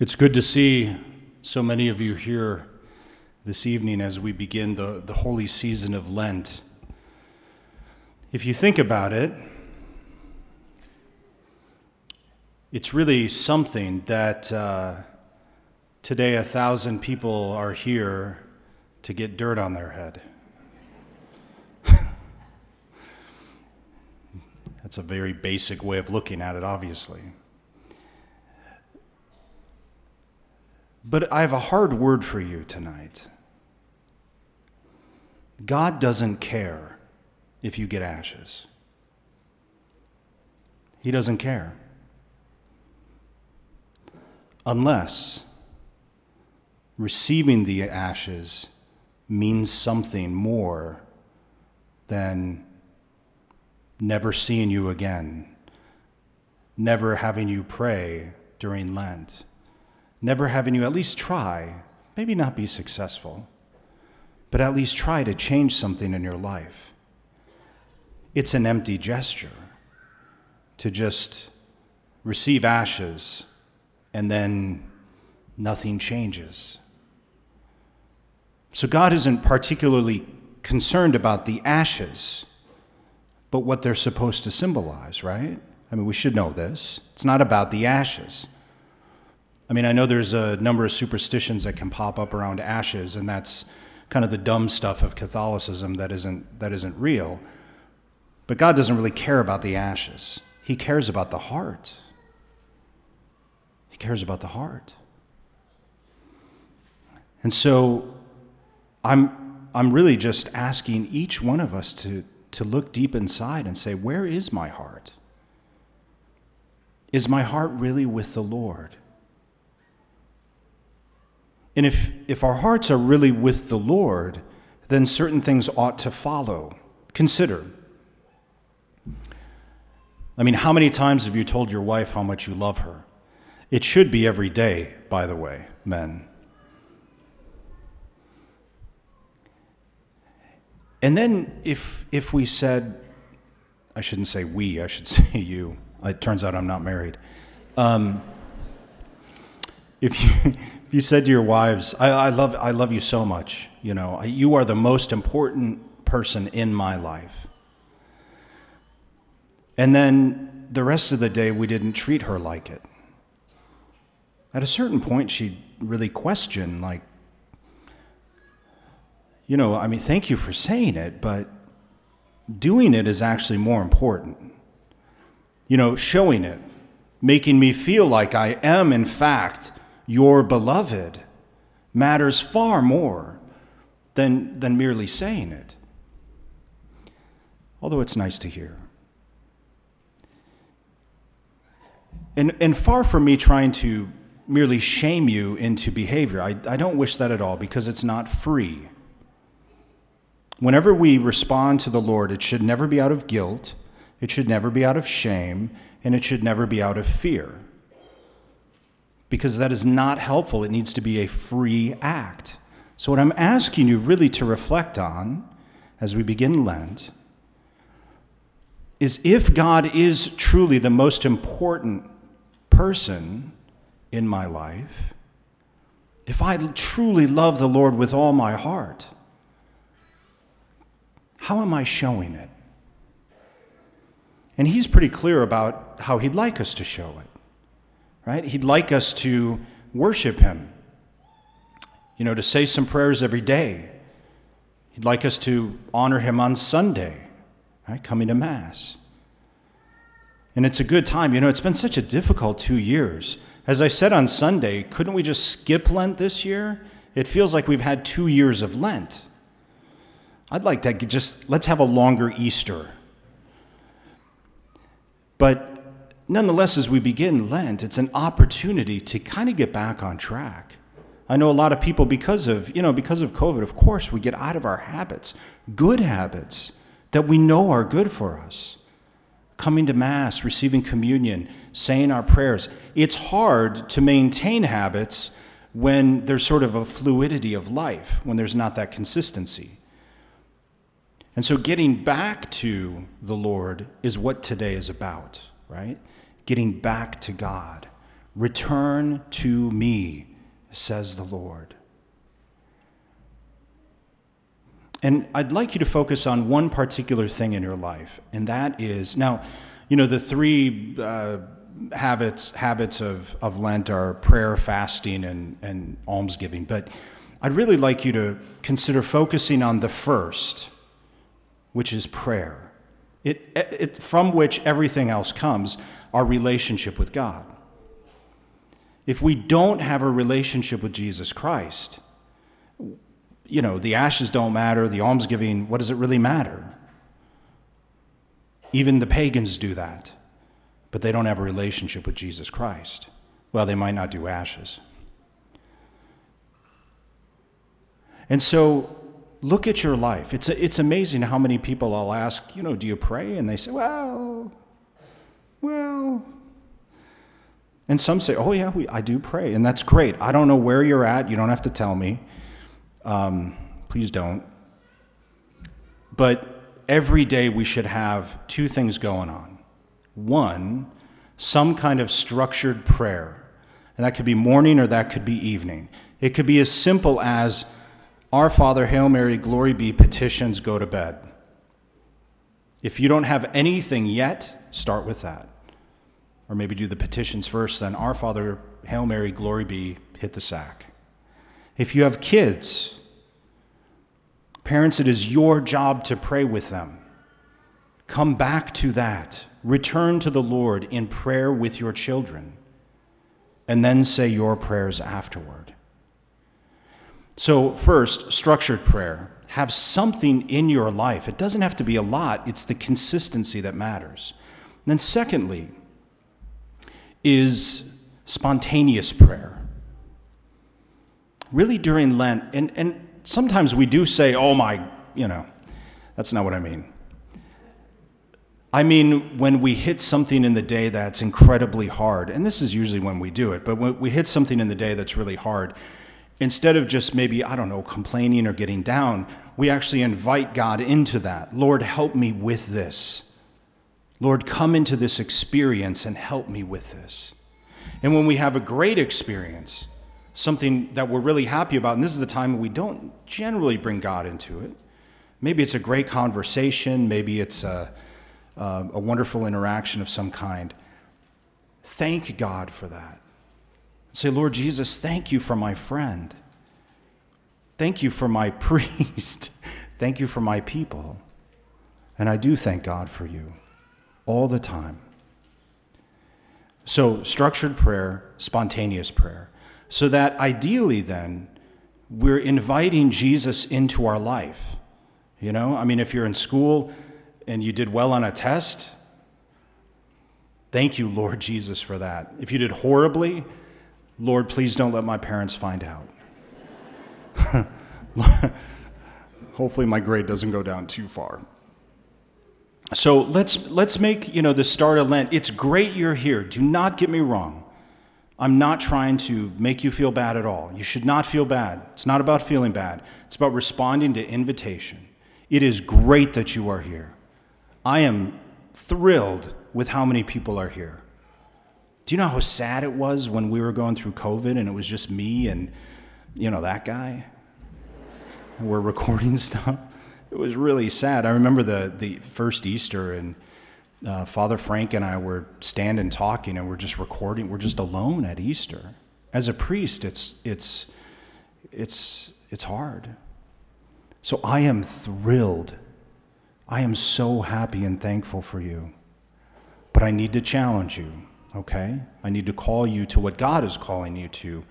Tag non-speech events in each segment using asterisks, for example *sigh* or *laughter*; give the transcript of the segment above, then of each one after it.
It's good to see so many of you here this evening as we begin the, the holy season of Lent. If you think about it, it's really something that uh, today a thousand people are here to get dirt on their head. *laughs* That's a very basic way of looking at it, obviously. But I have a hard word for you tonight. God doesn't care if you get ashes. He doesn't care. Unless receiving the ashes means something more than never seeing you again, never having you pray during Lent never having you at least try, maybe not be successful, but at least try to change something in your life. It's an empty gesture to just receive ashes and then nothing changes. So God isn't particularly concerned about the ashes, but what they're supposed to symbolize, right? I mean, we should know this. It's not about the ashes. I mean, I know there's a number of superstitions that can pop up around ashes, and that's kind of the dumb stuff of Catholicism that isn't, that isn't real. But God doesn't really care about the ashes, He cares about the heart. He cares about the heart. And so I'm, I'm really just asking each one of us to, to look deep inside and say, Where is my heart? Is my heart really with the Lord? And if, if our hearts are really with the Lord, then certain things ought to follow. Consider. I mean, how many times have you told your wife how much you love her? It should be every day, by the way, men. And then if, if we said, I shouldn't say we, I should *laughs* say you. It turns out I'm not married. Um, if you *laughs* if you said to your wives, I, I, love I love you so much, you know, you are the most important person in my life. And then the rest of the day we didn't treat her like it. At a certain point she'd really question like you know, I mean, thank you for saying it, but doing it is actually more important. You know, showing it, making me feel like I am, in fact, your beloved matters far more than, than merely saying it. Although it's nice to hear. And, and far from me trying to merely shame you into behavior, I, I don't wish that at all because it's not free. Whenever we respond to the Lord, it should never be out of guilt, it should never be out of shame, and it should never be out of fear because that is not helpful. It needs to be a free act. So, what I'm asking you really to reflect on as we begin Lent is if God is truly the most important person in my life, if I truly love the Lord with all my heart, how am I showing it? And he's pretty clear about how he'd like us to show it right? He'd like us to worship Him, you know, to say some prayers every day. He'd like us to honor Him on Sunday, right? Coming to Mass. And it's a good time. You know, it's been such a difficult two years. As I said on Sunday, couldn't we just skip Lent this year? It feels like we've had two years of Lent. I'd like to just, let's have a longer Easter. But nonetheless, as we begin Lent, it's an opportunity to kind of get back on track. I know a lot of people because of, you know, because of COVID, of course, we get out of our habits, good habits that we know are good for us. Coming to Mass, receiving communion, saying our prayers. It's hard to maintain habits when there's sort of a fluidity of life, when there's not that consistency. And so getting back to the Lord is what today is about, right? Getting back to God, Return to me, says the Lord. And I'd like you to focus on one particular thing in your life, and that is now, you know, the three uh, habits habits of, of Lent are prayer, fasting, and, and almsgiving. But I'd really like you to consider focusing on the first, which is prayer, it, it, from which everything else comes our relationship with God. If we don't have a relationship with Jesus Christ, you know, the ashes don't matter, the almsgiving, what does it really matter? Even the pagans do that, but they don't have a relationship with Jesus Christ. Well, they might not do ashes. And so look at your life. It's, it's amazing how many people I'll ask, you know, do you pray? And they say, well, well. And some say, oh, yeah, we, I do pray. And that's great. I don't know where you're at. You don't have to tell me. Um, please don't. But every day we should have two things going on. One, some kind of structured prayer. And that could be morning or that could be evening. It could be as simple as Our Father, Hail Mary, glory be, petitions, go to bed. If you don't have anything yet, start with that. Or maybe do the petitions first, then Our Father, Hail Mary, glory be, hit the sack. If you have kids, parents, it is your job to pray with them. Come back to that. Return to the Lord in prayer with your children, and then say your prayers afterward. So, first, structured prayer. Have something in your life. It doesn't have to be a lot, it's the consistency that matters. And then, secondly, is spontaneous prayer really during Lent, and, and sometimes we do say, oh my, you know, that's not what I mean. I mean, when we hit something in the day that's incredibly hard, and this is usually when we do it, but when we hit something in the day that's really hard, instead of just maybe, I don't know, complaining or getting down, we actually invite God into that. Lord, help me with this. Lord, come into this experience and help me with this. And when we have a great experience, something that we're really happy about, and this is the time we don't generally bring God into it. Maybe it's a great conversation, maybe it's a, a, wonderful interaction of some kind. Thank God for that. Say, Lord Jesus, thank you for my friend. Thank you for my *laughs* priest. thank you for my people. And I do thank God for you all the time. So, structured prayer, spontaneous prayer. So that ideally, then, we're inviting Jesus into our life. You know, I mean, if you're in school and you did well on a test, thank you, Lord Jesus, for that. If you did horribly, Lord, please don't let my parents find out. *laughs* Hopefully, my grade doesn't go down too far. So let's let's make you know the start of Lent. It's great you're here. Do not get me wrong. I'm not trying to make you feel bad at all. You should not feel bad. It's not about feeling bad, it's about responding to invitation. It is great that you are here. I am thrilled with how many people are here. Do you know how sad it was when we were going through COVID and it was just me and, you know, that guy? We're recording *laughs* stuff. It was really sad. I remember the, the first Easter and uh, Father Frank and I were standing talking, and we're just recording. We're just alone at Easter. As a priest, it's it's it's it's hard. So I am thrilled. I am so happy and thankful for you. But I need to challenge you, okay? I need to call you to what God is calling you to,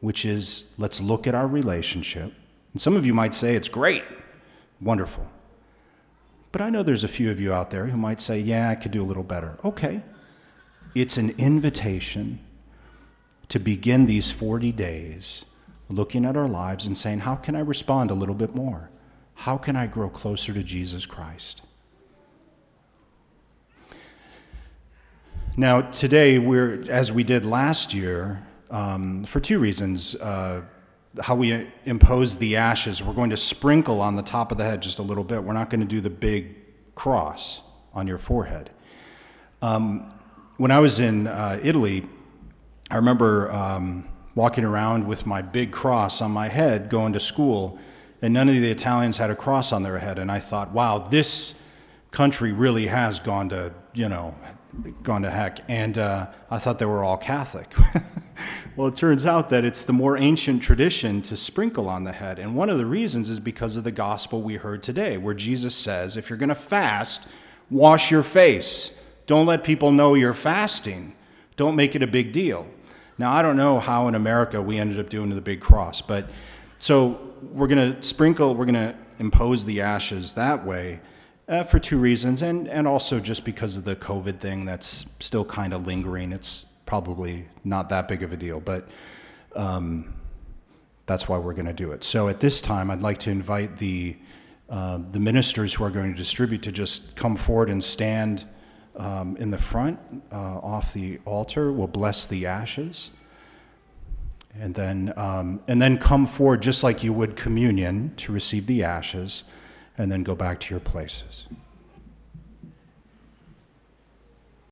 which is let's look at our relationship. And some of you might say it's great, wonderful. But I know there's a few of you out there who might say, yeah, I could do a little better. Okay. It's an invitation to begin these 40 days looking at our lives and saying, how can I respond a little bit more? How can I grow closer to Jesus Christ? Now, today, we're, as we did last year, um, for two reasons. Uh, how we impose the ashes, we're going to sprinkle on the top of the head just a little bit. We're not going to do the big cross on your forehead. Um, when I was in uh, Italy, I remember um, walking around with my big cross on my head going to school, and none of the Italians had a cross on their head. And I thought, wow, this country really has gone to, you know, gone to heck. And uh, I thought they were all Catholic. *laughs* well, it turns out that it's the more ancient tradition to sprinkle on the head. And one of the reasons is because of the gospel we heard today, where Jesus says, if you're going to fast, wash your face. Don't let people know you're fasting. Don't make it a big deal. Now, I don't know how in America we ended up doing the big cross, but so we're going to sprinkle, we're going to impose the ashes that way uh, for two reasons, and, and also just because of the COVID thing that's still kind of lingering. It's probably not that big of a deal, but um, that's why we're going to do it. So at this time, I'd like to invite the, uh, the ministers who are going to distribute to just come forward and stand um, in the front uh, off the altar. We'll bless the ashes. And then, um, and then come forward just like you would communion to receive the ashes and then go back to your places.